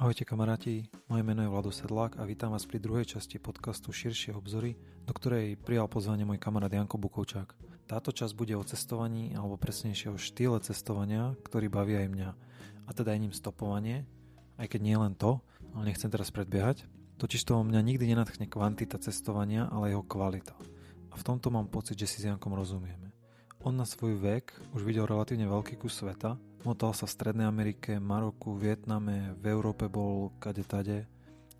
Ahojte kamaráti, moje meno je Vlado Sedlák a vítam vás pri druhej časti podcastu Širšie obzory, do ktorej prijal pozvanie môj kamarát Janko Bukovčák. Táto časť bude o cestovaní, alebo presnejšie o štýle cestovania, ktorý baví aj mňa. A teda aj ním stopovanie, aj keď nie len to, ale nechcem teraz predbiehať. Totiž to mňa nikdy nenadchne kvantita cestovania, ale jeho kvalita. A v tomto mám pocit, že si s Jankom rozumieme. On na svoj vek už videl relatívne veľký kus sveta, motal sa v Strednej Amerike, Maroku, Vietname, v Európe bol kade tade.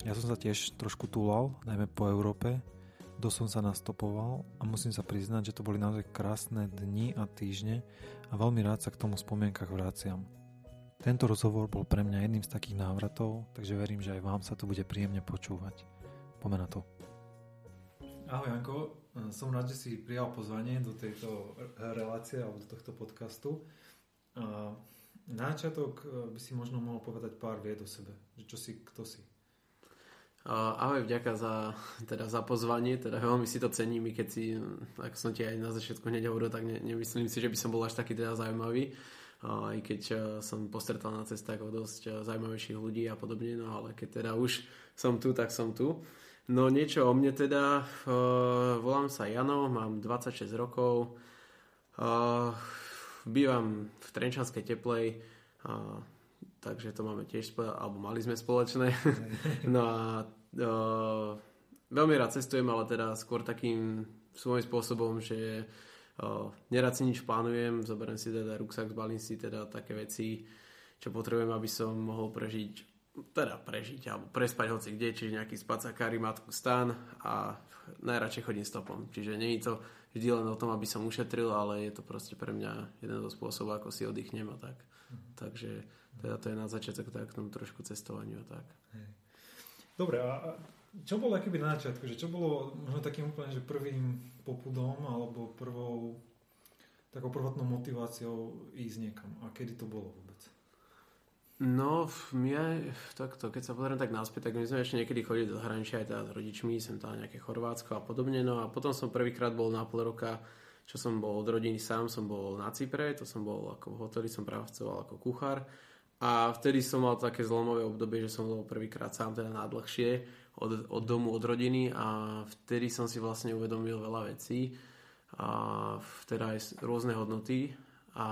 Ja som sa tiež trošku túlal, najmä po Európe, do som sa nastopoval a musím sa priznať, že to boli naozaj krásne dni a týždne a veľmi rád sa k tomu spomienkach vraciam. Tento rozhovor bol pre mňa jedným z takých návratov, takže verím, že aj vám sa to bude príjemne počúvať. Poďme na to. Ahoj Janko, som rád, že si prijal pozvanie do tejto relácie alebo do tohto podcastu. Na začiatok e, by si možno mohol povedať pár vied o sebe. Že čo si, kto si? Ahoj, vďaka za, teda za pozvanie, teda veľmi si to cením, keď si, ako som ti aj na začiatku hneď hovoril, tak ne, nemyslím si, že by som bol až taký teda zaujímavý, aj keď som postretal na cestách dosť zaujímavejších ľudí a podobne, no ale keď teda už som tu, tak som tu. No niečo o mne teda, uh, volám sa Jano, mám 26 rokov, uh, bývam v Trenčanskej teplej, uh, takže to máme tiež, alebo mali sme spoločné. no a uh, veľmi rád cestujem, ale teda skôr takým svojím spôsobom, že uh, nerad si nič plánujem, zoberiem si teda ruksak, zbalím si teda také veci, čo potrebujem, aby som mohol prežiť teda prežiť alebo prespať hoci kde, čiže nejaký spacakári, matku stan a najradšej chodím stopom. Čiže nie je to vždy len o tom, aby som ušetril, ale je to proste pre mňa jeden zo spôsobov, ako si oddychnem a tak. Mm. Takže teda to je na začiatok tak k tomu trošku cestovaniu a tak. Hej. Dobre, a čo bolo keby na začiatku? Že čo bolo možno takým úplne, že prvým popudom alebo prvou takou prvotnou motiváciou ísť niekam? A kedy to bolo vôbec? No, my takto, keď sa pozriem tak náspäť, tak my sme ešte niekedy chodili do zahraničia aj teda s rodičmi, sem tam nejaké Chorvátsko a podobne, no a potom som prvýkrát bol na pol roka, čo som bol od rodiny sám, som bol na Cypre, to som bol ako v hoteli, som pracoval ako kuchár. A vtedy som mal také zlomové obdobie, že som bol prvýkrát sám teda na dlhšie od, od domu, od rodiny a vtedy som si vlastne uvedomil veľa vecí a teda aj rôzne hodnoty. A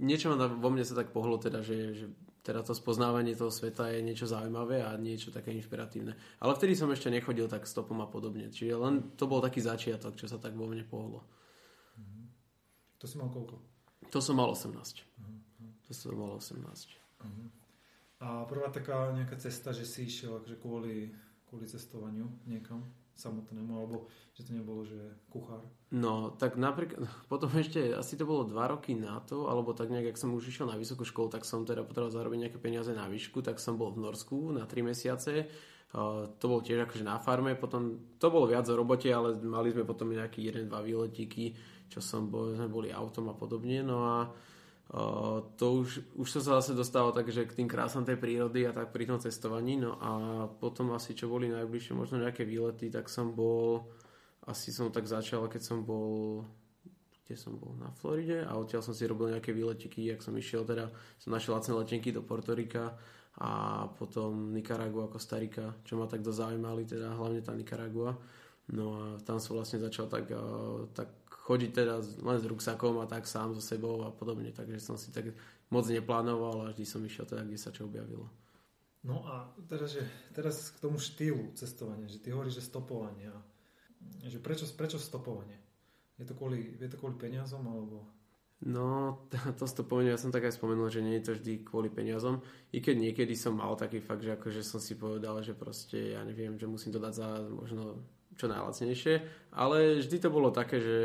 niečo ma vo mne sa tak pohlo teda, že, že teda to spoznávanie toho sveta je niečo zaujímavé a niečo také inšpiratívne. Ale vtedy som ešte nechodil tak stopom a podobne. Čiže len to bol taký začiatok, čo sa tak vo mne pohlo. Mm-hmm. To si mal koľko? To som mal 18. Mm-hmm. To som mal 18. Mm-hmm. A prvá taká nejaká cesta, že si išiel akože kvôli, kvôli cestovaniu niekam? Samotnému, alebo že to nebolo, že kuchár? No, tak napríklad, potom ešte, asi to bolo dva roky na to, alebo tak nejak, ak som už išiel na vysokú školu, tak som teda potreboval zarobiť nejaké peniaze na výšku, tak som bol v Norsku na 3 mesiace. Uh, to bolo tiež akože na farme, potom to bolo viac o robote, ale mali sme potom nejaký jeden, dva výletíky, čo som bol, sme boli autom a podobne, no a to už, už som sa zase dostával tak, že k tým krásam tej prírody a tak pri tom cestovaní. No a potom asi čo boli najbližšie, možno nejaké výlety, tak som bol, asi som tak začal, keď som bol kde som bol na Floride a odtiaľ som si robil nejaké výletiky, ak som išiel teda, som našiel lacné letenky do Portorika a potom Nicaragua, Kostarika, čo ma tak dozaujímali, teda hlavne tá Nicaragua. No a tam som vlastne začal tak, tak chodiť teda len s ruksakom a tak sám so sebou a podobne, takže som si tak moc neplánoval a vždy som išiel teda, kde sa čo objavilo. No a teraz, že, teraz k tomu štýlu cestovania, že ty hovoríš, že stopovanie. Že prečo, prečo stopovanie? Je to kvôli, je to kvôli peniazom alebo... No, to stopovanie, ja som tak aj spomenul, že nie je to vždy kvôli peniazom. I keď niekedy som mal taký fakt, že akože som si povedal, že proste, ja neviem, že musím to dať za možno čo najlacnejšie, ale vždy to bolo také, že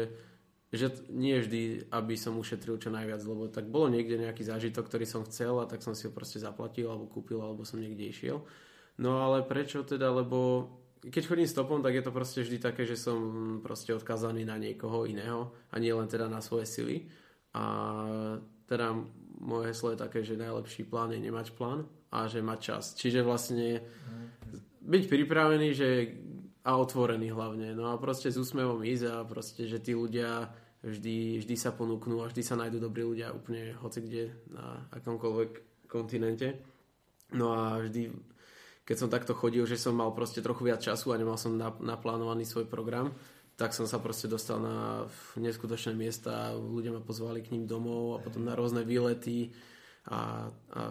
že nie vždy, aby som ušetril čo najviac, lebo tak bolo niekde nejaký zážitok, ktorý som chcel a tak som si ho proste zaplatil alebo kúpil alebo som niekde išiel. No ale prečo teda, lebo keď chodím stopom, tak je to proste vždy také, že som proste odkazaný na niekoho iného a nie len teda na svoje sily. A teda moje heslo je také, že najlepší plán je nemať plán a že mať čas. Čiže vlastne byť pripravený, že a otvorený hlavne. No a proste s úsmevom ísť a proste, že tí ľudia vždy, vždy sa ponúknú a vždy sa nájdú dobrí ľudia úplne hoci kde na akomkoľvek kontinente. No a vždy, keď som takto chodil, že som mal proste trochu viac času a nemal som naplánovaný svoj program, tak som sa proste dostal na neskutočné miesta, ľudia ma pozvali k ním domov a potom na rôzne výlety a, a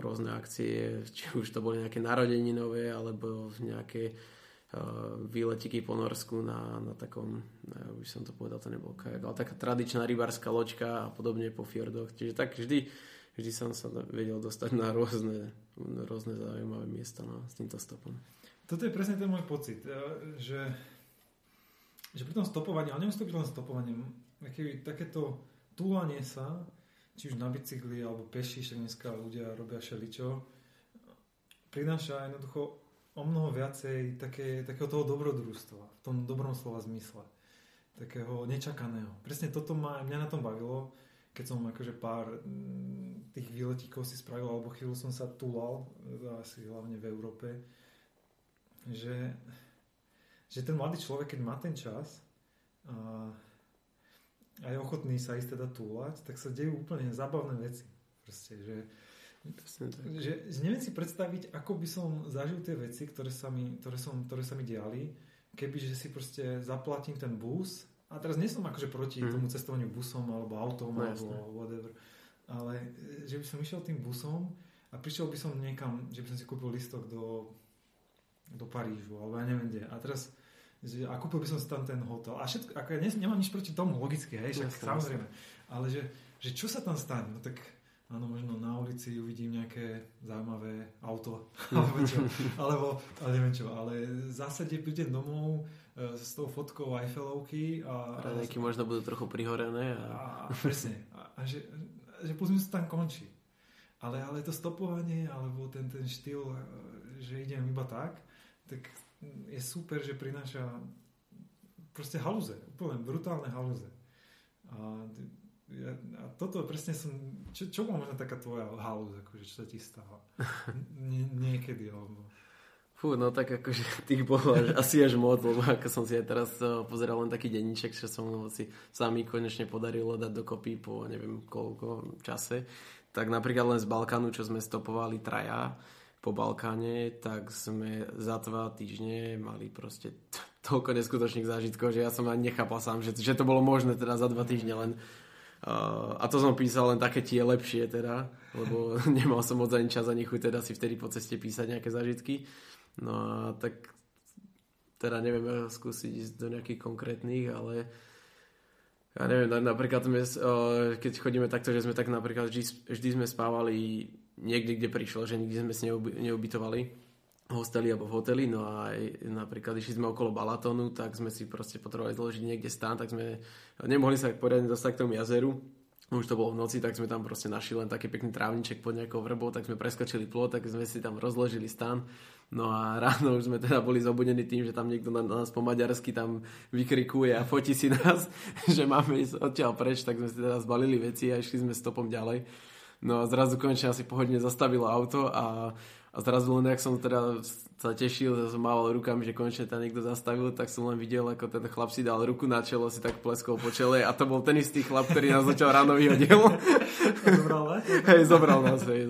rôzne akcie, či už to boli nejaké narodeninové alebo nejaké výletiky po Norsku na, na takom, ja už som to povedal, to nebol kajak, ale taká tradičná rybárska loďka a podobne po fjordoch. Čiže tak vždy, vždy som sa vedel dostať na rôzne, rôzne zaujímavé miesta no, s týmto stopom. Toto je presne ten môj pocit, eh, že že pri tom stopovaní, ale nemusí to byť len stopovanie, takéto túlanie sa, či už na bicykli alebo peši, však dneska ľudia robia šeličo, prináša jednoducho o mnoho viacej také, takého toho dobrodružstva, v tom dobrom slova zmysle. Takého nečakaného. Presne toto ma, mňa na tom bavilo, keď som akože pár tých výletíkov si spravil, alebo chvíľu som sa túlal, asi hlavne v Európe, že že ten mladý človek, keď má ten čas a, a je ochotný sa ísť teda túlať, tak sa dejú úplne zábavné veci. Proste, že, že, neviem si predstaviť, ako by som zažil tie veci, ktoré sa mi, ktoré som, ktoré sa mi diali, keby že si proste zaplatím ten bus a teraz nie som akože proti mm. tomu cestovaniu busom alebo autom no, alebo jasne. whatever, ale že by som išiel tým busom a prišiel by som niekam, že by som si kúpil listok do do Parížu, alebo ja neviem kde. A teraz že, a kúpil by som si tam ten hotel. A všetko, ako ja nemám nič proti tomu, logicky, hej, však no, samozrejme. Ale že, že čo sa tam stane? No tak áno, možno na ulici uvidím nejaké zaujímavé auto, alebo čo, alebo, ale neviem čo, ale v zásade prídem domov e, s tou fotkou Eiffelovky a... Raňajky možno budú trochu prihorené. A, a presne. A, a že, že plus tam končí. Ale, ale to stopovanie, alebo ten, ten štýl, e, že idem iba tak, tak je super, že prináša proste halúze, úplne brutálne halúze. A, ja, a toto presne som, čo, čo bola možno taká tvoja halúza, akože, čo sa ti stalo? Nie, niekedy, alebo... Fú, no tak akože tých bolo až, asi až moc, lebo ako som si aj teraz uh, pozeral len taký denníček, že som si sami konečne podarilo dať dokopy po neviem koľko čase, tak napríklad len z Balkánu, čo sme stopovali traja, po Balkáne, tak sme za dva týždne mali proste toľko neskutočných zážitkov, že ja som ani nechápal sám, že, že to bolo možné teda za dva týždne len. A to som písal len také tie lepšie teda, lebo nemal som moc ani čas ani chuť teda si vtedy po ceste písať nejaké zážitky. No a tak teda neviem skúsiť ísť do nejakých konkrétnych, ale ja neviem, napríklad sme, uh, keď chodíme takto, že sme tak napríklad vždy, vždy sme spávali niekde, kde prišlo, že nikde sme si neubytovali hosteli alebo v hoteli, no a aj napríklad išli sme okolo Balatonu, tak sme si proste potrebovali zložiť niekde stán, tak sme nemohli sa poriadne dostať k tomu jazeru, už to bolo v noci, tak sme tam proste našli len taký pekný trávniček pod nejakou vrbou, tak sme preskočili plot, tak sme si tam rozložili stan. No a ráno už sme teda boli zobudení tým, že tam niekto na, nás po maďarsky tam vykrikuje a fotí si nás, že máme ísť odtiaľ preč, tak sme si teda zbalili veci a išli sme stopom ďalej. No a zrazu konečne asi pohodne zastavilo auto a, a zrazu len, jak som teda sa tešil, som mával rukami, že konečne tam niekto zastavil, tak som len videl, ako ten chlap si dal ruku na čelo, si tak pleskol po čele a to bol ten istý chlap, ktorý nás začal ráno vyhodil. Zobral nás? Hej, zobral nás, hej.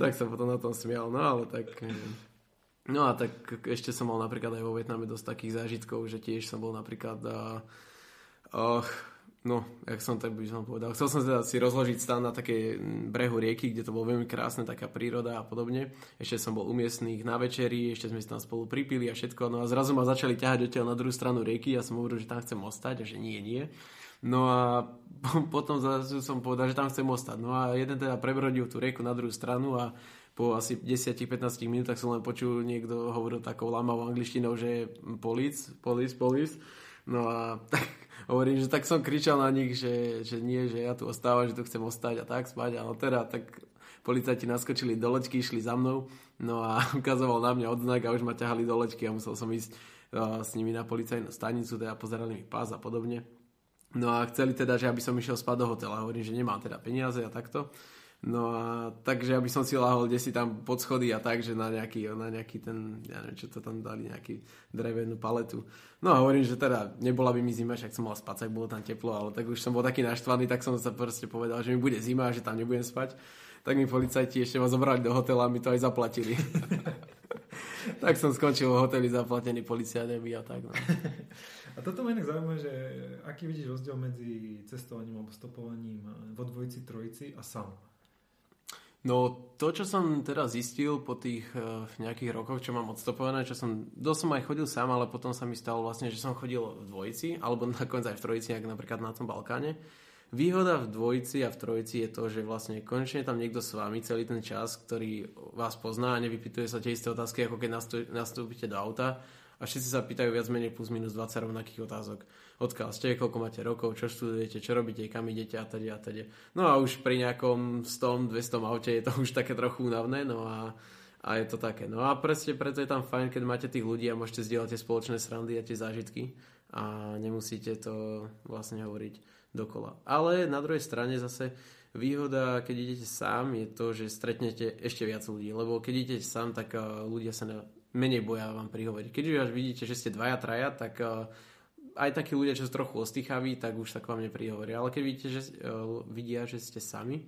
Tak sa potom na tom smial, no ale tak... No a tak ešte som mal napríklad aj vo Vietname dosť takých zážitkov, že tiež som bol napríklad... A, uh, No, jak som tak by som povedal. Chcel som teda si rozložiť stan na také brehu rieky, kde to bolo veľmi krásne, taká príroda a podobne. Ešte som bol umiestných na večeri, ešte sme si tam spolu pripili a všetko. No a zrazu ma začali ťahať odtiaľ na druhú stranu rieky. Ja som hovoril, že tam chcem ostať a že nie, nie. No a potom zase som povedal, že tam chcem ostať. No a jeden teda prebrodil tú rieku na druhú stranu a po asi 10-15 minútach som len počul, niekto hovoril takou lamavou angličtinou, že polic, polic, polic. No a tak hovorím, že tak som kričal na nich, že, že nie, že ja tu ostávam, že tu chcem ostať a tak spať, ale teda tak policajti naskočili do loďky, išli za mnou, no a ukazoval na mňa odznak a už ma ťahali do loďky a musel som ísť uh, s nimi na policajnú stanicu, teda pozerali mi pás a podobne. No a chceli teda, že aby som išiel spať do hotela. Hovorím, že nemám teda peniaze a takto. No a takže aby som si lahol kde si tam pod schody a tak, že na nejaký, na nejaký ten, ja neviem, čo to tam dali, nejaký drevenú paletu. No a hovorím, že teda nebola by mi zima, však som mal spať, bolo tam teplo, ale tak už som bol taký naštvaný, tak som sa proste povedal, že mi bude zima a že tam nebudem spať. tak mi policajti ešte ma zobrali do hotela a mi to aj zaplatili. tak som skončil v hoteli zaplatený policajtami a tak. No. A toto ma inak zaujíma, že aký vidíš rozdiel medzi cestovaním alebo stopovaním vo dvojici, trojici a sám? No to, čo som teraz zistil po tých uh, nejakých rokoch, čo mám odstopované, čo som, dosť som aj chodil sám, ale potom sa mi stalo vlastne, že som chodil v dvojici, alebo nakoniec aj v trojici, ako napríklad na tom Balkáne. Výhoda v dvojici a v trojici je to, že vlastne konečne tam niekto s vami celý ten čas, ktorý vás pozná a nevypituje sa tie isté otázky, ako keď nastúpite do auta a všetci sa pýtajú viac menej plus minus 20 rovnakých otázok. Odkiaľ ste, koľko máte rokov, čo študujete, čo robíte, kam idete a teda a teda. No a už pri nejakom 100, 200 aute je to už také trochu únavné, no a, a je to také. No a presne preto je tam fajn, keď máte tých ľudí a môžete zdieľať tie spoločné srandy a tie zážitky a nemusíte to vlastne hovoriť dokola. Ale na druhej strane zase výhoda, keď idete sám, je to, že stretnete ešte viac ľudí, lebo keď idete sám, tak ľudia sa menej boja vám prihovoriť. Keď už vidíte, že ste dvaja, traja, tak uh, aj takí ľudia, čo sú trochu ostýchaví, tak už sa vám neprihovoria. Ale keď vidíte, že, uh, vidia, že ste sami,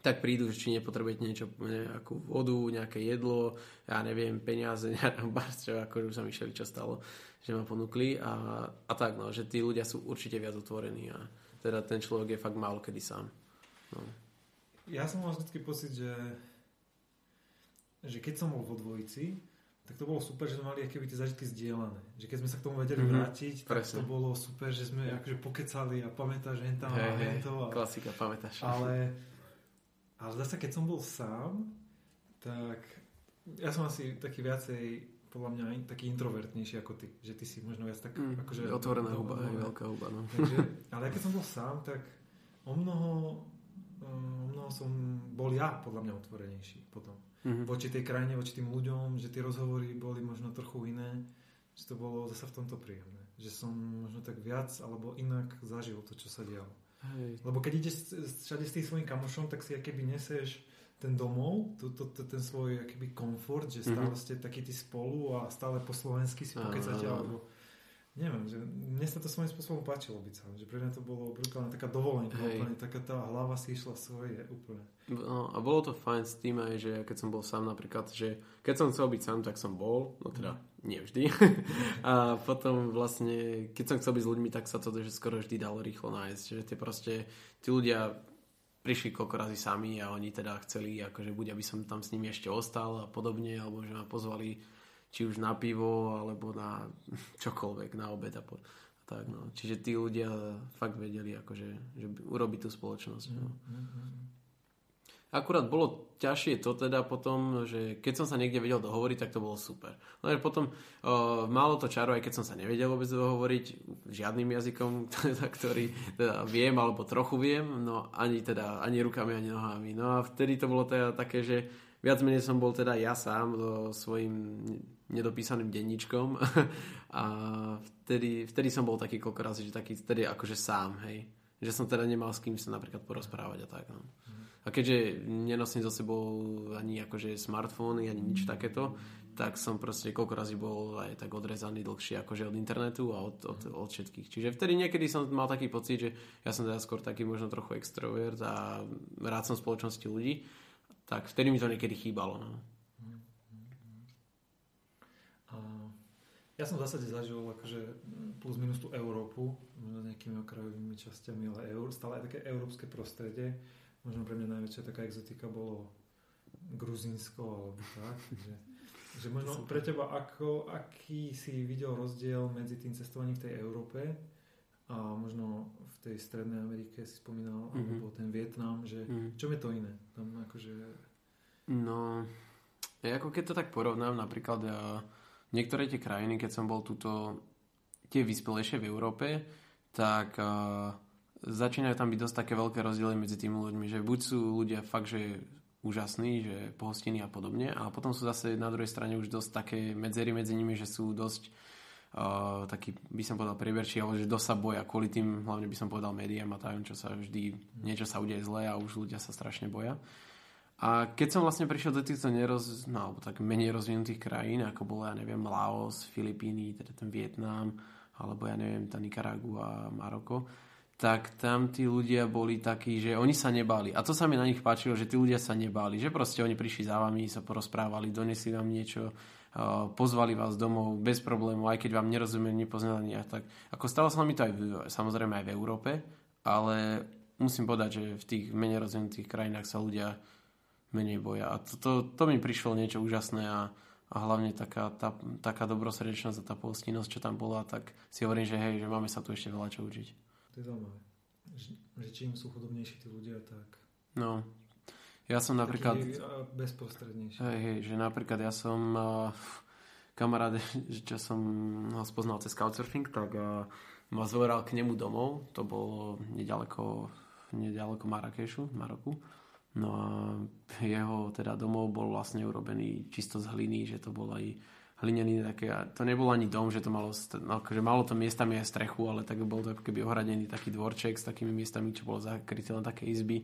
tak prídu, že či nepotrebujete niečo, nejakú vodu, nejaké jedlo, ja neviem, peniaze, neviem, čo, ako už sa mi čo stalo, že ma ponúkli a, a tak, no, že tí ľudia sú určite viac otvorení a teda ten človek je fakt málo kedy sám. No. Ja som mal vždy pocit, že, že keď som bol vo dvojici, tak to bolo super, že sme mali akéby tie zažitky zdieľané. Že keď sme sa k tomu vedeli mm-hmm. vrátiť, tak Presne. to bolo super, že sme akože pokecali a pamätáš hen tam hey, a hen to. A... Klasika, pamätáš. Ale, ale zase keď som bol sám, tak ja som asi taký viacej podľa mňa taký introvertnejší ako ty. Že ty si možno viac tak... Mm, akože, otvorená huba, aj veľká huba. No. Takže, ale keď som bol sám, tak o mnoho, o mnoho som bol ja podľa mňa otvorenejší potom mm-hmm. voči tej krajine, voči tým ľuďom, že tie rozhovory boli možno trochu iné, že to bolo zase v tomto príjemné. Že som možno tak viac alebo inak zažil to, čo sa dialo. Hej. Lebo keď ideš všade s tým svojim kamošom, tak si keby neseš ten domov, to, to, to, ten svoj akýby komfort, že stále mm-hmm. ste takí tí spolu a stále po slovensky si pokecate, alebo neviem, že mne sa to svojím spôsobom páčilo byť sám, že pre mňa to bolo brutálne taká dovolenka, Hej. úplne taká tá hlava si išla svoje, úplne. No, a bolo to fajn s tým aj, že keď som bol sám napríklad, že keď som chcel byť sám, tak som bol, no teda nie vždy. a potom vlastne, keď som chcel byť s ľuďmi, tak sa to že skoro vždy dalo rýchlo nájsť, že tie proste, tí ľudia prišli koľko razy sami a oni teda chceli, akože buď aby som tam s nimi ešte ostal a podobne, alebo že ma pozvali či už na pivo, alebo na čokoľvek, na obed a, po, a tak, no. Čiže tí ľudia fakt vedeli, akože, že urobiť tú spoločnosť. No. Akurát bolo ťažšie to teda potom, že keď som sa niekde vedel dohovoriť, tak to bolo super. No potom uh, málo to čaro, aj keď som sa nevedel vôbec dohovoriť žiadnym jazykom, teda, ktorý teda viem alebo trochu viem, no ani teda ani rukami, ani nohami. No a vtedy to bolo teda také, že viac menej som bol teda ja sám so svojím nedopísaným denníčkom a vtedy, vtedy som bol taký koľko razy, že taký vtedy akože sám, hej. Že som teda nemal s kým sa napríklad porozprávať a tak. No. A keďže nenosím so sebou ani akože smartfóny, ani nič takéto, tak som proste koľko razy bol aj tak odrezaný dlhšie akože od internetu a od, od, od všetkých. Čiže vtedy niekedy som mal taký pocit, že ja som teda skôr taký možno trochu extrovert a rád som spoločnosti ľudí, tak vtedy mi to niekedy chýbalo. No. Ja som v zásade zažil akože plus minus tú Európu, možno nejakými okrajovými časťami, ale eur, stále aj také európske prostredie. Možno pre mňa najväčšia taká exotika bolo Gruzínsko alebo tak. Že, že možno pre teba, ako, aký si videl rozdiel medzi tým cestovaním v tej Európe a možno v tej Strednej Amerike si spomínal, mm-hmm. alebo ten Vietnam, že mm-hmm. čo je to iné? Tam akože... No, ja ako keď to tak porovnám, napríklad ja niektoré tie krajiny, keď som bol tuto tie vyspelejšie v Európe, tak uh, začínajú tam byť dosť také veľké rozdiely medzi tými ľuďmi, že buď sú ľudia fakt, že úžasní, že pohostení a podobne, a potom sú zase na druhej strane už dosť také medzery medzi nimi, že sú dosť uh, taký, by som povedal, prieberčí, alebo že dosť sa boja kvôli tým, hlavne by som povedal médiám a tajom, čo sa vždy, niečo sa udeje zle a už ľudia sa strašne boja. A keď som vlastne prišiel do týchto neroz, no, alebo tak menej rozvinutých krajín, ako bolo, ja neviem, Laos, Filipíny, teda ten Vietnam, alebo ja neviem, tá Nicaragua, Maroko, tak tam tí ľudia boli takí, že oni sa nebáli. A to sa mi na nich páčilo, že tí ľudia sa nebáli. Že proste oni prišli za vami, sa porozprávali, donesli vám niečo, pozvali vás domov bez problémov, aj keď vám nerozumiem, nepoznali a tak. Ako stalo sa mi to aj v, samozrejme aj v Európe, ale musím povedať, že v tých menej rozvinutých krajinách sa ľudia menej boja. A to, to, to mi prišlo niečo úžasné a, a hlavne taká, tá, taká dobrosrdečnosť a tá polstinnosť, čo tam bola, tak si hovorím, že hej, že máme sa tu ešte veľa čo učiť. To je zaujímavé. Že, že čím sú chudobnejší tí ľudia, tak... No, ja som napríklad... bezprostrednejší. Hej, hej, že napríklad ja som uh, kamarát, čo som ho spoznal cez Couchsurfing, tak uh, ma zvoral k nemu domov. To bolo nedaleko, nedaleko Marrakešu, Maroku. No a jeho teda domov bol vlastne urobený čisto z hliny, že to bol aj hlinený také, to nebol ani dom, že to malo, no, akože malo to miestami aj strechu, ale tak bol to keby ohradený taký dvorček s takými miestami, čo bolo zakryté len také izby.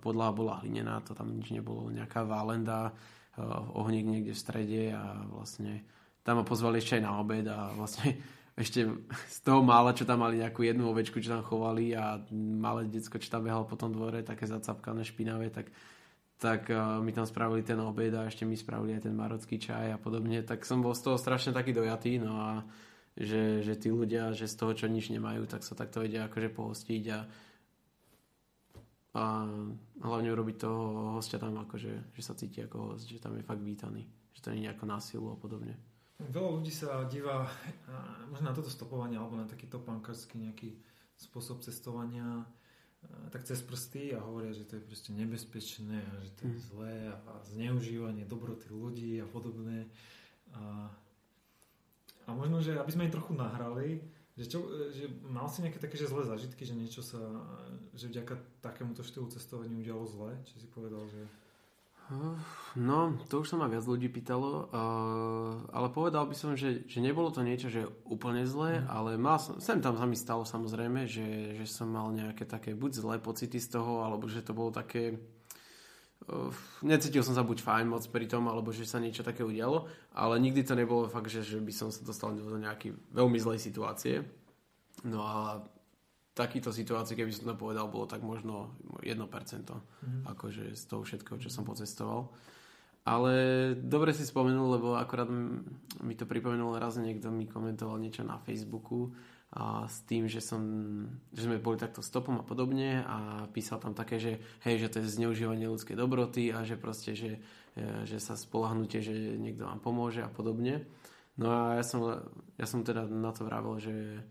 Podlaha bola hlinená, to tam nič nebolo, nejaká válenda, ohník niekde v strede a vlastne tam ma pozvali ešte aj na obed a vlastne ešte z toho mála, čo tam mali nejakú jednu ovečku, čo tam chovali a malé decko, čo tam behalo po tom dvore, také zacapkané, špinavé, tak tak uh, mi tam spravili ten obed a ešte mi spravili aj ten marocký čaj a podobne, tak som bol z toho strašne taký dojatý, no a že, že tí ľudia, že z toho, čo nič nemajú, tak sa takto vedia akože pohostiť a, a hlavne urobiť toho hostia tam akože, že sa cíti ako host, že tam je fakt vítaný, že to nie je nejako násilu a podobne. Veľa ľudí sa divá možno na toto stopovanie alebo na taký topánkarsky nejaký spôsob cestovania tak cez prsty a hovoria, že to je proste nebezpečné a že to je mm. zlé a zneužívanie dobroty ľudí a podobné. A, a možno, že aby sme im trochu nahrali, že, čo, že mal si nejaké také že zlé zažitky, že niečo sa, že vďaka takémuto štýlu cestovania udialo zle? Či si povedal, že... No, to už sa ma viac ľudí pýtalo, uh, ale povedal by som, že, že nebolo to niečo, že úplne zlé, mm. ale mal som, sem tam sa mi stalo samozrejme, že, že som mal nejaké také buď zlé pocity z toho, alebo že to bolo také uh, necítil som sa buď fajn moc pri tom, alebo že sa niečo také udialo, ale nikdy to nebolo fakt, že, že by som sa dostal do nejakej veľmi zlej situácie. No a takýto situácii, keby som to povedal, bolo tak možno 1%, mm. akože z toho všetkého, čo som pocestoval. Ale dobre si spomenul, lebo akorát mi to pripomenul raz niekto mi komentoval niečo na Facebooku a s tým, že, som, že sme boli takto stopom a podobne a písal tam také, že hej, že to je zneužívanie ľudskej dobroty a že proste, že, e, že sa spolahnutie, že niekto vám pomôže a podobne. No a ja som, ja som teda na to vravel, že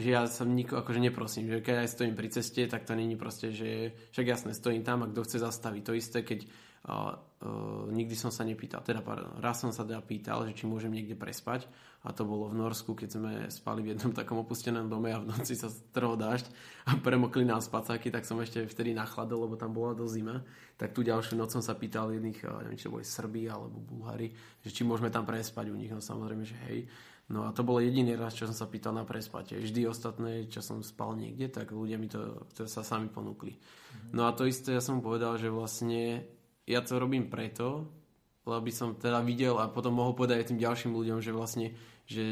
že ja sa nikoho akože neprosím, že keď aj stojím pri ceste, tak to není proste, že však jasne stojím tam a kto chce zastaviť. To isté, keď uh, uh, nikdy som sa nepýtal, teda pardon, raz som sa teda pýtal, že či môžem niekde prespať a to bolo v Norsku, keď sme spali v jednom takom opustenom dome a v noci sa strhol dážď a premokli nás spacáky, tak som ešte vtedy nachladol, lebo tam bola do zima. Tak tu ďalšiu noc som sa pýtal jedných, neviem, či to boli Srbi alebo Bulhári, že či môžeme tam prespať u nich, no samozrejme, že hej. No a to bolo jediný raz, čo som sa pýtal na prespate. Vždy ostatné, čo som spal niekde, tak ľudia mi to, to sa sami ponúkli. Mm-hmm. No a to isté ja som povedal, že vlastne ja to robím preto, lebo by som teda videl a potom mohol povedať aj tým ďalším ľuďom, že vlastne, že,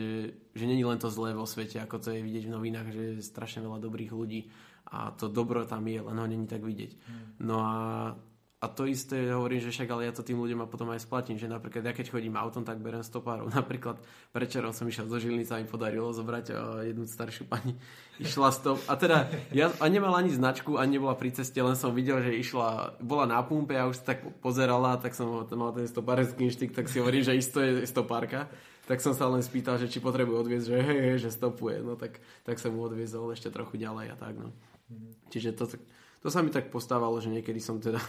že není len to zlé vo svete, ako to je vidieť v novinách, že je strašne veľa dobrých ľudí a to dobro tam je, len ho není tak vidieť. Mm. No a a to isté hovorím, že však ale ja to tým ľuďom a potom aj splatím, že napríklad ja keď chodím autom, tak berem stopárov. Napríklad prečerom som išiel do Žilnice a mi podarilo zobrať uh, jednu staršiu pani. Išla stop. A teda ja a nemala ani značku, ani nebola pri ceste, len som videl, že išla, bola na pumpe a už sa tak pozerala, tak som mal ten stopárecký inštik, tak si hovorím, že isto je stopárka. Tak som sa len spýtal, že či potrebuje odviezť, že hej, hej, že stopuje. No tak, tak som mu odviezol ešte trochu ďalej a tak. No. Mm-hmm. Čiže to, to sa mi tak postávalo, že niekedy som teda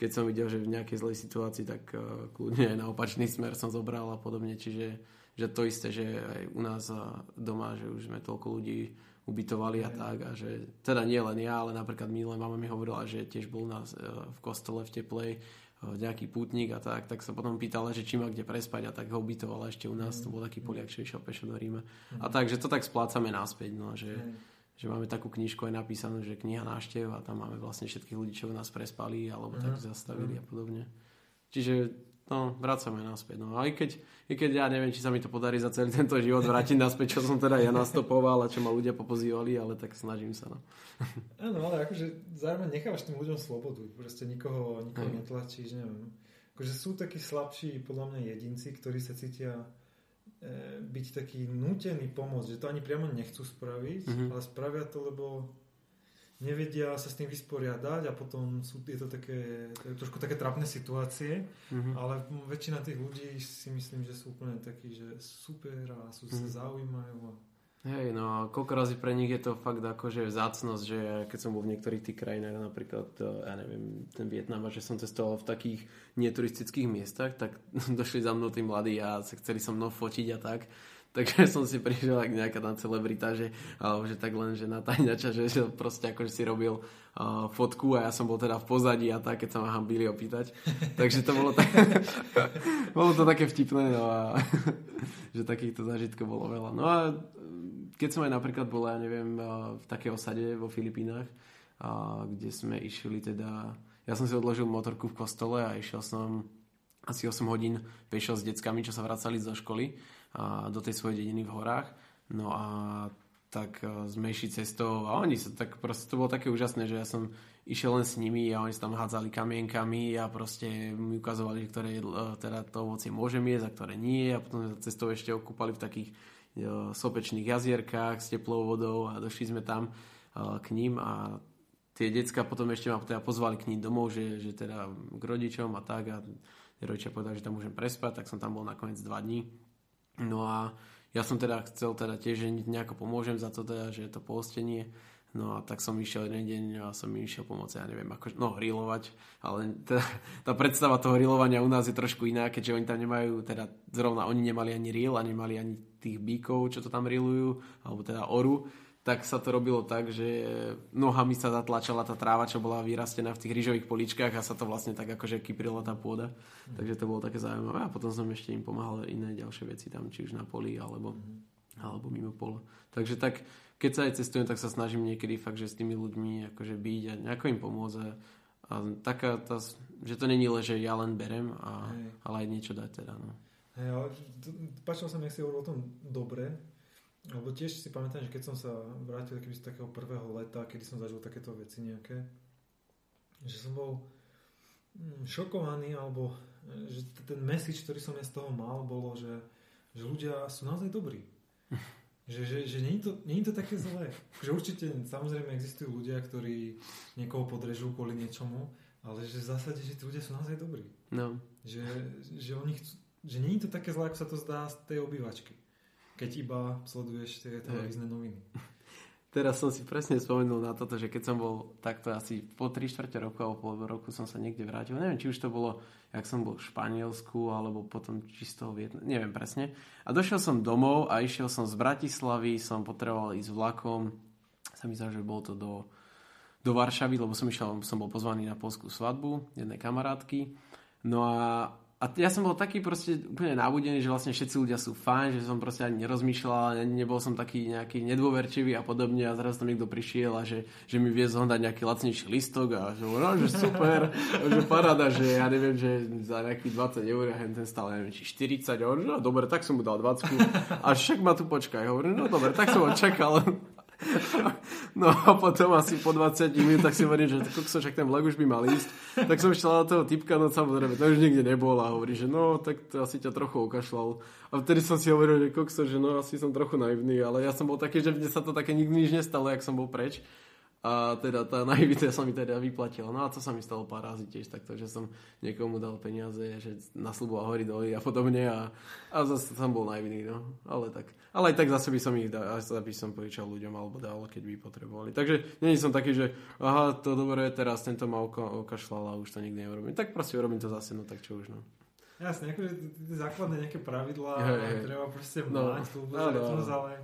keď som videl, že v nejakej zlej situácii, tak uh, kľudne aj na opačný smer som zobral a podobne. Čiže že to isté, že aj u nás doma, že už sme toľko ľudí ubytovali a tak a že teda nie len ja, ale napríklad minulé mama mi hovorila, že tiež bol nás uh, v kostole v teplej nejaký pútnik a tak, tak sa potom pýtala, že či má kde prespať a tak ho ubytovala ešte u nás, to bol taký poliak, čo išiel pešo do Ríma. A tak, že to tak splácame náspäť, no, že že máme takú knižku aj napísanú, že kniha náštev a tam máme vlastne všetkých ľudí, čo nás prespali alebo uh-huh. tak mhm. zastavili uh-huh. a podobne. Čiže no, vracame naspäť. No, aj keď, i keď ja neviem, či sa mi to podarí za celý tento život vrátiť naspäť, čo som teda ja nastopoval a čo ma ľudia popozývali, ale tak snažím sa. No. Áno, ale akože zároveň nechávaš tým ľuďom slobodu. Proste nikoho, nikoho netlačíš, neviem. Akože sú takí slabší, podľa mňa, jedinci, ktorí sa cítia byť taký nútený pomôcť, že to ani priamo nechcú spraviť, mm-hmm. ale spravia to, lebo nevedia sa s tým vysporiadať a potom sú, je to také, to je trošku také trapné situácie, mm-hmm. ale väčšina tých ľudí si myslím, že sú úplne takí, že super a sú, mm-hmm. sa mhm. zaujímajú. A... Hej, no a koľko razy pre nich je to fakt akože vzácnosť, že keď som bol v niektorých tých krajinách, napríklad, e, ja neviem, ten Vietnam, že som cestoval v takých neturistických miestach, tak došli za mnou tí mladí a sa chceli so mnou fotiť a tak Takže som si prišiel ako nejaká tam celebrita, že, alebo že tak len, že na tajňača, že, že proste akože si robil uh, fotku a ja som bol teda v pozadí a tak, keď sa ma hambili opýtať. Takže to bolo, tak, bolo to také vtipné, no a že takýchto zážitkov bolo veľa. No a keď som aj napríklad bol, ja neviem, v takej osade vo Filipínach, kde sme išli teda, ja som si odložil motorku v kostole a išiel som asi 8 hodín pešo s deckami, čo sa vracali zo školy a do tej svojej dediny v horách. No a tak e, sme cestou a oni sa tak proste, to bolo také úžasné, že ja som išiel len s nimi a oni sa tam hádzali kamienkami a proste mi ukazovali, ktoré teda to ovocie môžem jesť a ktoré nie a potom sme cestou ešte okúpali v takých sopečných jazierkách s teplou vodou a došli sme tam uh, k ním a tie decka potom ešte ma teda pozvali k ním domov, že, že teda k rodičom a tak a rodičia povedali, že tam môžem prespať, tak som tam bol nakoniec dva dní No a ja som teda chcel teda tiež, že nejako pomôžem za to teda, že je to pohostenie. No a tak som išiel jeden deň a som išiel pomôcť, ja neviem, ako, no rilovať, ale teda, tá predstava toho rilovania u nás je trošku iná, keďže oni tam nemajú, teda zrovna oni nemali ani ril a nemali ani tých bíkov, čo to tam rilujú, alebo teda oru, tak sa to robilo tak, že nohami sa zatlačala tá tráva, čo bola vyrastená v tých rýžových poličkách a sa to vlastne tak akože kyprila tá pôda. Mm. Takže to bolo také zaujímavé. A potom som ešte im pomáhal iné ďalšie veci tam, či už na poli alebo, mm. Alebo mimo polo. Takže tak, keď sa aj cestujem, tak sa snažím niekedy fakt, že s tými ľuďmi akože byť a nejako im pomôcť. A taká tá, že to není len, že ja len berem, a, ale aj niečo dať teda. No. Ale páčilo sa mi, ak si hovoril o tom dobre, lebo tiež si pamätám, že keď som sa vrátil keby z takého prvého leta, kedy som zažil takéto veci nejaké, že som bol mm, šokovaný, alebo e, že ten message, ktorý som ja z toho mal, bolo, že, že ľudia sú naozaj dobrí. Že, že, že nie, je to, nie je to také zlé. Že určite, samozrejme, existujú ľudia, ktorí niekoho podrežú kvôli niečomu, ale že v zásade, že tí ľudia sú naozaj dobrí. No. Že, že, oni chcú, že nie je to také zlé, ako sa to zdá z tej obývačky keď iba sleduješ tie televízne noviny. Teraz som si presne spomenul na toto, že keď som bol takto asi po 3 čtvrte roku alebo pol roku som sa niekde vrátil. Neviem, či už to bolo, jak som bol v Španielsku alebo potom čisto Vietnam, neviem presne. A došiel som domov a išiel som z Bratislavy, som potreboval ísť vlakom. Sa mi že bolo to do, do Varšavy, lebo som išiel, som bol pozvaný na polskú svadbu jednej kamarátky. No a a ja som bol taký proste úplne nabudený, že vlastne všetci ľudia sú fajn, že som proste ani nerozmýšľal, nebol som taký nejaký nedôverčivý a podobne. A zrazu tam niekto prišiel a že, že mi vie zohnať nejaký lacnejší listok a že, no, že super, že paráda, že ja neviem, že za nejakých 20 eur ja ten stále neviem, či 40 eur, no dobre, tak som mu dal 20 a však ma tu počkaj, hovorím, no dobre, tak som ho čakal No a potom asi po 20 minútach si hovorím, že kokso, však ten vlog už by mal ísť. Tak som ešte na toho typka, no samozrejme, to už nikde nebol a hovorí, že no, tak to asi ťa trochu okašľal. A vtedy som si hovoril, že kokso, že no, asi som trochu naivný, ale ja som bol taký, že mne sa to také nikdy nič nestalo, jak som bol preč. A teda tá naivita sa mi teda vyplatila. No a to sa mi stalo pár razy tiež takto, že som niekomu dal peniaze, že nasľuboval hory doly a podobne a, a zase som bol naivný, no. Ale tak. Ale aj tak zase by som ich dal, by som požičal ľuďom alebo dal, keď by potrebovali. Takže není som taký, že aha, to dobre, teraz tento ma okašľal a už to nikdy neurobím. Tak proste urobím to zase, no tak čo už, no. Jasne, akože základné nejaké pravidlá, hey, treba proste no, mať no, no, no. ale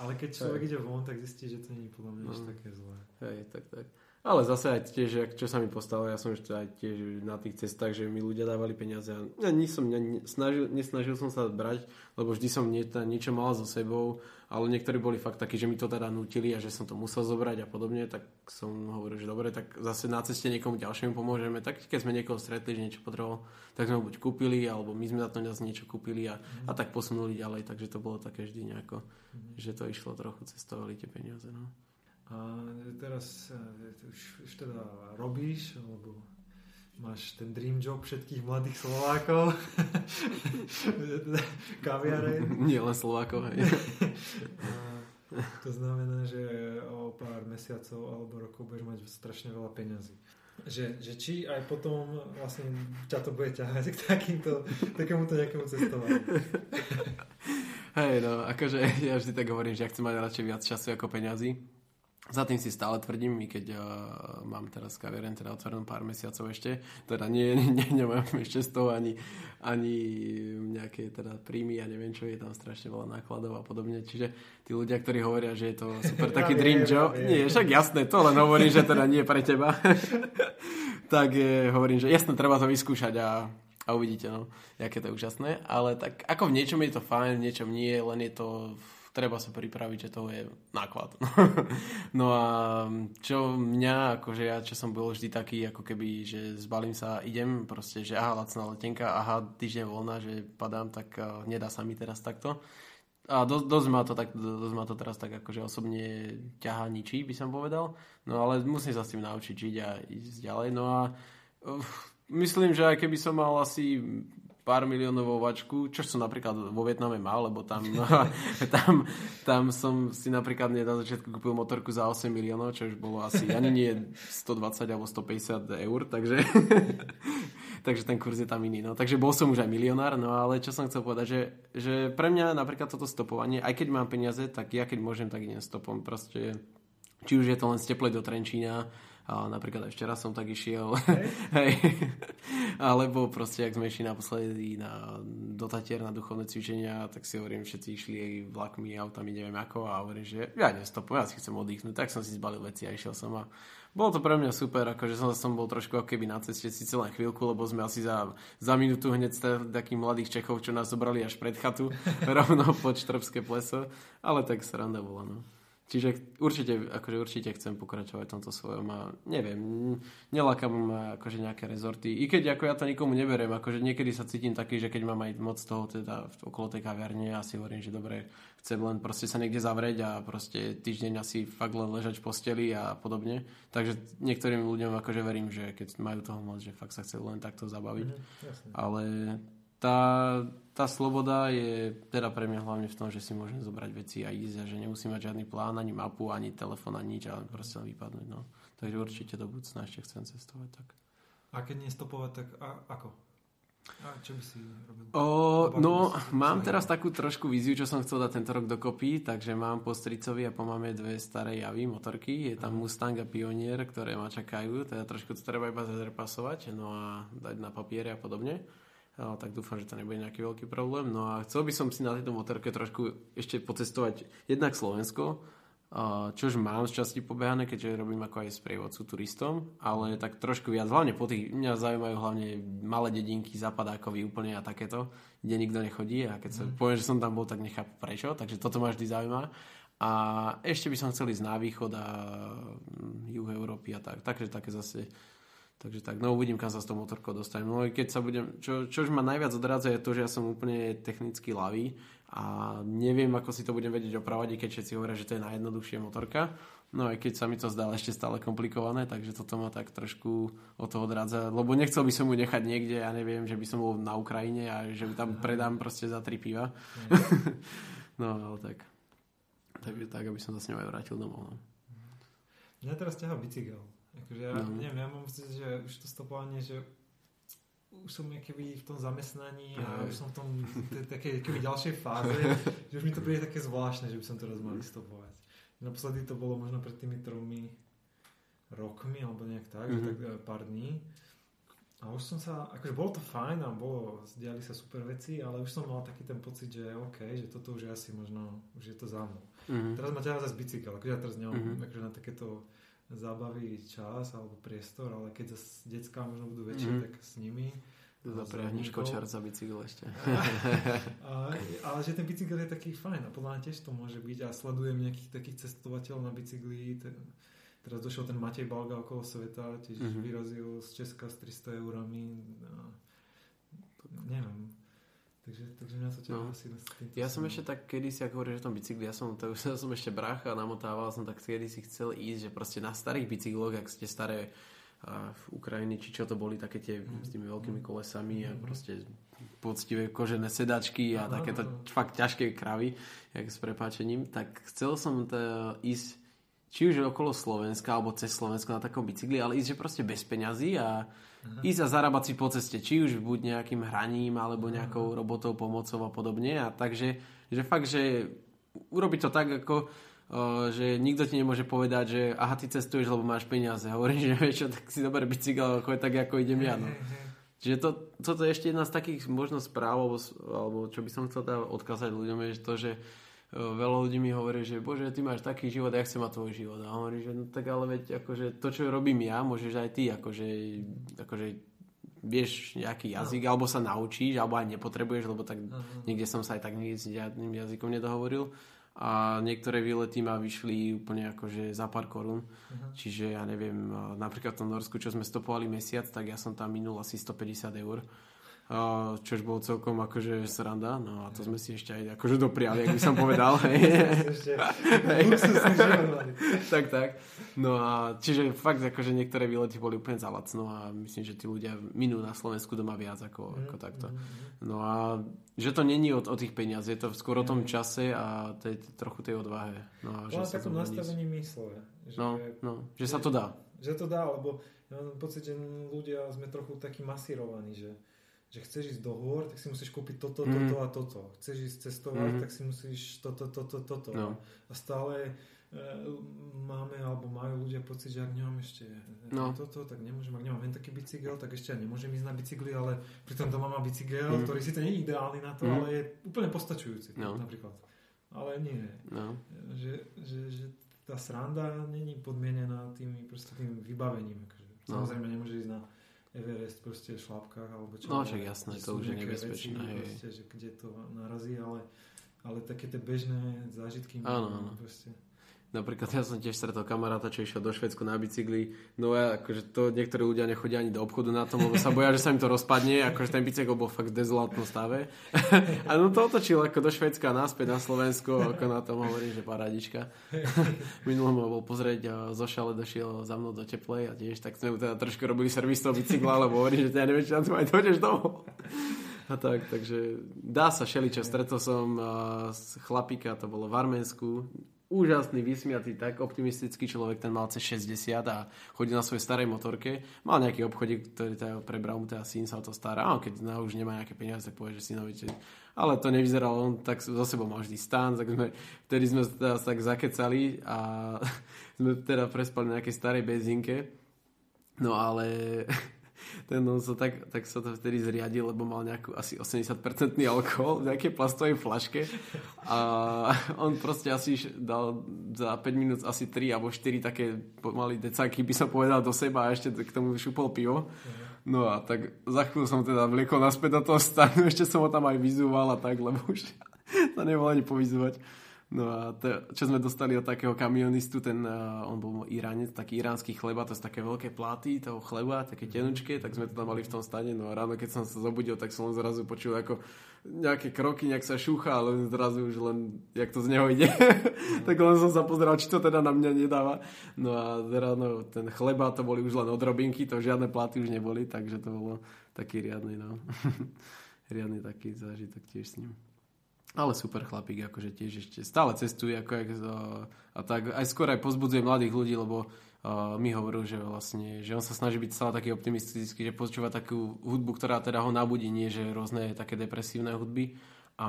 ale keď človek ide von, tak zistí, že to nie je podľa mňa no. také zlé. Hej, tak, tak. Ale zase aj tiež, čo sa mi postalo, ja som ešte aj tiež na tých cestách, že mi ľudia dávali peniaze a ja som, ne, snažil, nesnažil som sa brať, lebo vždy som nie, niečo mal so sebou, ale niektorí boli fakt takí, že mi to teda nutili a že som to musel zobrať a podobne, tak som hovoril, že dobre, tak zase na ceste niekomu ďalšiemu pomôžeme, tak keď sme niekoho stretli, že niečo potreboval, tak sme ho buď kúpili, alebo my sme za to niečo kúpili a, mm. a tak posunuli ďalej, takže to bolo také vždy nejako, mm. že to išlo trochu, cestovali tie peniaze. No. A teraz e, už, už teda robíš, alebo máš ten dream job všetkých mladých Slovákov. Kaviare. Nie len Slovákov, hej. to znamená, že o pár mesiacov alebo rokov budeš mať strašne veľa peňazí. Že, že či aj potom vlastne ťa to bude ťahať k takýmto, takémuto nejakému cestovaniu. Hej, no, akože ja vždy tak hovorím, že ja chcem mať radšej viac času ako peňazí za tým si stále tvrdím, i keď uh, mám teraz kaviareň teda otvorenú pár mesiacov ešte, teda nie, nie, nemám ešte z toho ani, ani nejaké teda príjmy a neviem čo, je tam strašne veľa nákladov a podobne, čiže tí ľudia, ktorí hovoria, že je to super taký ja dream job, ja nie, však jasné, to len hovorím, že teda nie pre teba, tak je, hovorím, že jasné, treba to vyskúšať a a uvidíte, no, aké to je úžasné, ale tak ako v niečom je to fajn, v niečom nie, len je to treba sa pripraviť, že to je náklad. no a čo mňa, akože ja, čo som bol vždy taký, ako keby, že zbalím sa, idem, proste, že aha, lacná letenka, aha, týždeň voľná, že padám, tak uh, nedá sa mi teraz takto. A dosť, dosť, ma to tak, dosť ma to teraz tak akože osobne ťahá ničí, by som povedal. No ale musím sa s tým naučiť žiť a ísť ďalej. No a uh, myslím, že aj keby som mal asi pár miliónovú vačku, čo som napríklad vo Vietname mal, lebo tam, tam, tam som si napríklad na začiatku kúpil motorku za 8 miliónov, čo už bolo asi ani nie 120 alebo 150 eur, takže, takže ten kurz je tam iný. No. Takže bol som už aj milionár, no ale čo som chcel povedať, že, že pre mňa napríklad toto stopovanie, aj keď mám peniaze, tak ja keď môžem, tak idem stopom. Proste, či už je to len z teplej do Trenčína, a napríklad aj včera som tak išiel. Hej. Alebo proste, ak sme išli naposledy na, do Tatier na duchovné cvičenia, tak si hovorím, všetci išli aj vlakmi, autami, neviem ako a hovorím, že ja nestopujem, ja si chcem oddychnúť, tak som si zbalil veci a išiel som a bolo to pre mňa super, akože som, som bol trošku ako keby na ceste, síce len chvíľku, lebo sme asi za, za minútu hneď takých mladých Čechov, čo nás zobrali až pred chatu, rovno pod Štrbské pleso, ale tak sranda bola, no. Čiže určite, akože určite chcem pokračovať v tomto svojom a neviem, nelakám ma akože nejaké rezorty. I keď ako ja to nikomu neberiem, akože niekedy sa cítim taký, že keď mám aj moc toho teda okolo tej kaviarne, ja si hovorím, že dobre, chcem len proste sa niekde zavrieť a proste týždeň asi fakt len ležať v posteli a podobne. Takže niektorým ľuďom akože verím, že keď majú toho moc, že fakt sa chcú len takto zabaviť. Mm, Ale tá, tá sloboda je teda pre mňa hlavne v tom, že si môžem zobrať veci a ísť a že nemusím mať žiadny plán, ani mapu, ani telefón, ani nič, ale proste len vypadnúť. No. Takže určite do budúcna ešte chcem cestovať. Tak. A keď nie stopovať, tak a, ako? A čo by si robil? O, no, mám teraz takú trošku víziu, čo som chcel dať tento rok dokopy, takže mám po stricovi a po máme dve staré javy, motorky. Je tam Mustang a Pionier, ktoré ma čakajú, teda trošku to treba iba zrepasovať, no a dať na papiere a podobne tak dúfam, že to nebude nejaký veľký problém. No a chcel by som si na tejto motorke trošku ešte pocestovať jednak Slovensko, čo už mám z časti pobehané, keďže robím ako aj sprievodcu turistom, ale tak trošku viac, hlavne po tých, mňa zaujímajú hlavne malé dedinky, zapadákovi úplne a takéto, kde nikto nechodí a keď sa mm. poviem, že som tam bol, tak nechápu prečo, takže toto ma vždy zaujíma. A ešte by som chcel ísť na východ a mm, juh Európy a tak, takže také zase Takže tak, no uvidím, kam sa s tou motorkou dostanem. No keď sa budem, čo, čo už ma najviac odradza je to, že ja som úplne technicky lavý a neviem, ako si to budem vedieť opravať, keď všetci hovoria, že to je najjednoduchšia motorka. No aj keď sa mi to zdá ešte stále komplikované, takže toto ma tak trošku od toho odradza, lebo nechcel by som ju nechať niekde, ja neviem, že by som bol na Ukrajine a že ju tam predám proste za tri piva. no ale tak. Takže tak, aby som sa s ňou aj vrátil domov. No. Mňa teraz ťahá bicykel. Akože ja no. neviem, ja mám pocit, že už to stopovanie, že už som keby v tom zamestnaní a už som v tom také keby ďalšej fáze, že už mi to príde také zvláštne, že by som teraz mal stopovať. Naposledy to bolo možno pred tými tromi rokmi, alebo nejak tak, mm-hmm. tak e, pár dní. A už som sa, akože bolo to fajn a bolo, diali sa super veci, ale už som mal taký ten pocit, že OK, že toto už je asi možno, už je to za mnou. Mm-hmm. Teraz ma ťahá zase bicykel, akože ja teraz nemám mm-hmm. akože na takéto zábavy čas alebo priestor, ale keď zase detská možno budú väčšie, mm. tak s nimi. Zapriahniš kočár za bicykel ešte. a, ale že ten bicykel je taký fajn a podľa mňa tiež to môže byť a sledujem nejakých takých cestovateľov na bicykli. Ten, teraz došiel ten Matej Balga okolo sveta, tiež mm-hmm. vyrazil z Česka s 300 eurami. A, neviem, Takže, takže mňa to ťa no. asi Ja som ešte tak kedysi, ako hovoríš o tom bicykli, ja som, to, ja som ešte brácha namotával, som tak kedysi chcel ísť, že proste na starých bicykloch, ak ste staré a v Ukrajine, či čo to boli také tie mm. s tými veľkými kolesami mm. a proste poctivé kožené sedačky a takéto fakt ťažké kravy, jak s prepáčením, tak chcel som to ísť či už okolo Slovenska alebo cez Slovensko na takom bicykli, ale ísť že proste bez peňazí a Aha. ísť a zarábať si po ceste, či už buď nejakým hraním alebo nejakou robotou, pomocou a podobne. A takže, že fakt, že urobiť to tak, ako že nikto ti nemôže povedať, že aha, ty cestuješ, lebo máš peniaze. Hovorím, že vieš čo, tak si dober bicykel, ako je tak, ako idem ja. No. Čiže to, toto je ešte jedna z takých možno správ, alebo, alebo čo by som chcel teda odkázať ľuďom, je to, že veľa ľudí mi hovorí, že bože, ty máš taký život, ja chcem mať tvoj život. A hovorí, že no tak ale veď, akože to, čo robím ja, môžeš aj ty, akože, akože vieš nejaký jazyk, no. alebo sa naučíš, alebo aj nepotrebuješ, lebo tak uh-huh. niekde som sa aj tak nikdy s žiadnym jazykom nedohovoril. A niektoré výlety ma vyšli úplne akože za pár korún. Uh-huh. Čiže ja neviem, napríklad v tom Norsku, čo sme stopovali mesiac, tak ja som tam minul asi 150 eur čož bol celkom akože sranda, no a to sme si ešte aj akože dopriali, ak by som povedal. tak, tak. No a čiže fakt akože niektoré výlety boli úplne za lacno a myslím, že tí ľudia minú na Slovensku doma viac ako, ako takto. No a že to není o, o tých peniaz, je to skôr o tom čase a tej, trochu tej odvahe. No, a že sa takom nastavení mysle. Že, no, no, že, že sa to dá. Že to dá, lebo ja mám pocit, že ľudia sme trochu takí masírovaní, že že chceš ísť do hôr, tak si musíš kúpiť toto, mm. toto a toto. Chceš ísť cestovať, mm. tak si musíš toto, toto, toto. No. A stále e, máme, alebo majú ľudia pocit, že ak nemám ešte no. toto, tak nemôžem, ak nemám len taký bicykel, tak ešte ja nemôžem ísť na bicykli, ale pritom doma má bicykel, mm. ktorý to nie je ideálny na to, mm. ale je úplne postačujúci no. napríklad. Ale nie. No. Že, že, že tá sranda není podmienená tými, proste tým vybavením. Akože. No. Samozrejme nemôže ísť na Everest proste v šlapkách alebo čo. No však jasné, to už je nebezpečné. Veci, proste, že kde to narazí, ale, ale také tie bežné zážitky. Áno, áno. Proste. Napríklad ja som tiež stretol kamaráta, čo išiel do Švedsku na bicykli. No ja, akože to niektorí ľudia nechodia ani do obchodu na tom, lebo sa boja, že sa im to rozpadne. Akože ten bicykel bol fakt v dezolátnom stave. A no to otočil ako do Švedska naspäť na Slovensko, ako na tom hovorí, že paradička. Minulom bol pozrieť a zošale došiel za mnou do teplej a tiež tak sme teda trošku robili servis toho bicykla, lebo hovorí, že ja neviem, či na to aj dojdeš domov. A tak, takže dá sa šeličo. Stretol som chlapíka, to bolo v Arménsku, úžasný, vysmiatý, tak optimistický človek, ten mal cez 60 a chodí na svojej starej motorke. Mal nejaký obchodík, ktorý teda prebral mu teda syn sa o to stará. A keď no, už nemá nejaké peniaze, tak povie, že synovi, ale to nevyzeralo, on tak zo sebou mal vždy stán, tak sme, vtedy sme teda tak zakecali a sme teda prespali na nejakej starej benzinke. No ale ten on sa tak, tak sa to vtedy zriadil, lebo mal nejakú asi 80% alkohol v nejakej plastovej flaške a on proste asi dal za 5 minút asi 3 alebo 4 také pomaly decáky by som povedal do seba a ešte k tomu šupol pivo. No a tak za chvíľu som teda vliekol naspäť do toho stanu, ešte som ho tam aj vyzúval a tak, lebo už to nebolo ani povyzúvať. No a to, čo sme dostali od takého kamionistu, ten, uh, on bol Iránec, taký iránsky chleba, to sú také veľké pláty toho chleba, také tenučké, tak sme to tam mali v tom stane. No a ráno, keď som sa zobudil, tak som zrazu počul ako nejaké kroky, nejak sa šúcha, ale zrazu už len, jak to z neho ide. tak len som sa pozeral, či to teda na mňa nedáva. No a ráno ten chleba, to boli už len odrobinky, to žiadne pláty už neboli, takže to bolo taký riadny, no. riadny taký zážitok tiež s ním. Ale super chlapík, akože tiež ešte stále cestuje ako, a tak aj skôr aj pozbudzuje mladých ľudí, lebo uh, mi hovoril, že vlastne, že on sa snaží byť stále taký optimistický, že počúva takú hudbu, ktorá teda ho nabudí, nie že rôzne také depresívne hudby a,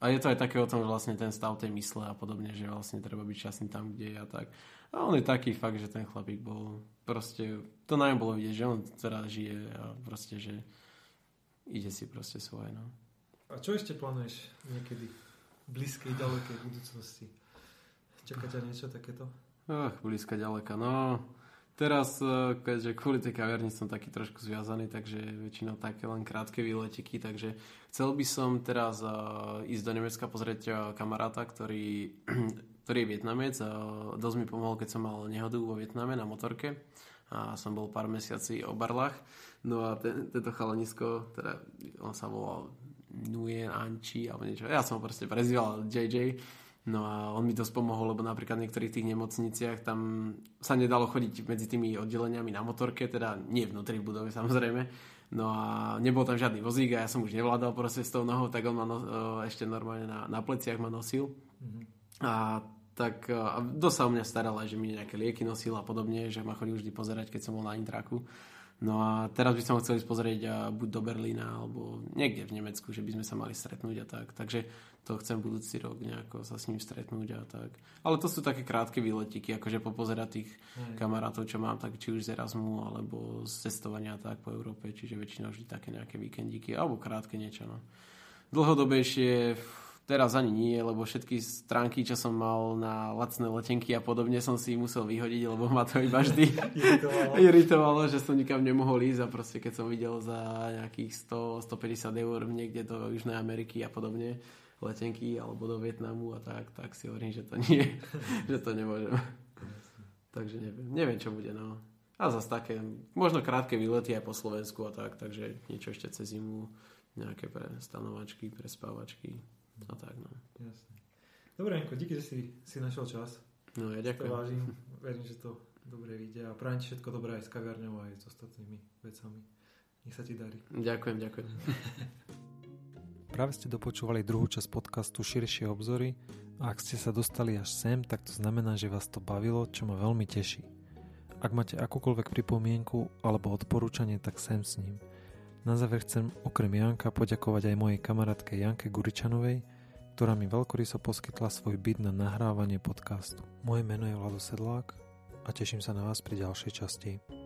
a je to aj také o tom, že vlastne ten stav tej mysle a podobne, že vlastne treba byť šťastný tam, kde je a tak. A on je taký fakt, že ten chlapík bol proste, to na ňom bolo vidieť, že on teraz žije a proste, že ide si proste svoje, no. A čo ešte plánuješ niekedy v blízkej, ďalekej budúcnosti? Čaká ťa niečo takéto? Ach, blízka ďaleka. No, teraz, eh, keďže kvôli tej kaviarni som taký trošku zviazaný, takže väčšinou také len krátke výletiky, takže chcel by som teraz uh, ísť do Nemecka pozrieť uh, kamaráta, ktorý, ktorý je Vietnamec. Dosť mi pomohol, keď som mal nehodu vo Vietname na motorke a som bol pár mesiací o Barlach. No a ten, tento chalanisko, teda on sa volal Nguyen Anchi alebo niečo. Ja som ho proste prezýval JJ No a on mi dosť pomohol, lebo napríklad v niektorých tých nemocniciach tam sa nedalo chodiť medzi tými oddeleniami na motorke, teda nie vnútri v budove samozrejme. No a nebol tam žiadny vozík a ja som už nevládal proste s tou nohou, tak on ma no, ešte normálne na, na pleciach ma nosil. Mm-hmm. A tak a dosť sa o mňa staral aj, že mi nejaké lieky nosil a podobne, že ma chodil vždy pozerať, keď som bol na intraku. No a teraz by som chcel ísť pozrieť buď do Berlína alebo niekde v Nemecku, že by sme sa mali stretnúť a tak. Takže to chcem budúci rok nejako sa s ním stretnúť a tak. Ale to sú také krátke výletiky, akože popozerať tých Aj. kamarátov, čo mám, tak či už z Erasmu alebo z cestovania tak po Európe, čiže väčšinou vždy také nejaké víkendíky alebo krátke niečo. No. Dlhodobejšie Teraz ani nie, lebo všetky stránky, čo som mal na lacné letenky a podobne som si musel vyhodiť, lebo ma to iba vždy iritovalo. iritovalo, že som nikam nemohol ísť a proste keď som videl za nejakých 100-150 eur niekde do Južnej Ameriky a podobne letenky alebo do Vietnamu a tak, tak si hovorím, že to nie, že to nemôžem. takže neviem, neviem čo bude, no. A zase také, možno krátke výlety aj po Slovensku a tak, takže niečo ešte cez zimu, nejaké pre stanovačky, pre spávačky. A tak, no. Jasne. Dobre, Janko, díky, že si, si našiel čas. No, ja ďakujem. To vážim, verím, že to dobre vyjde a prajem ti všetko dobré aj s kaviarňou, aj s ostatnými vecami. Nech sa ti darí. Ďakujem, ďakujem. Práve ste dopočúvali druhú časť podcastu Širšie obzory a ak ste sa dostali až sem, tak to znamená, že vás to bavilo, čo ma veľmi teší. Ak máte akúkoľvek pripomienku alebo odporúčanie, tak sem s ním – na záver chcem okrem Janka poďakovať aj mojej kamarátke Janke Guričanovej, ktorá mi veľkoryso poskytla svoj byt na nahrávanie podcastu. Moje meno je Vlado Sedlák a teším sa na vás pri ďalšej časti.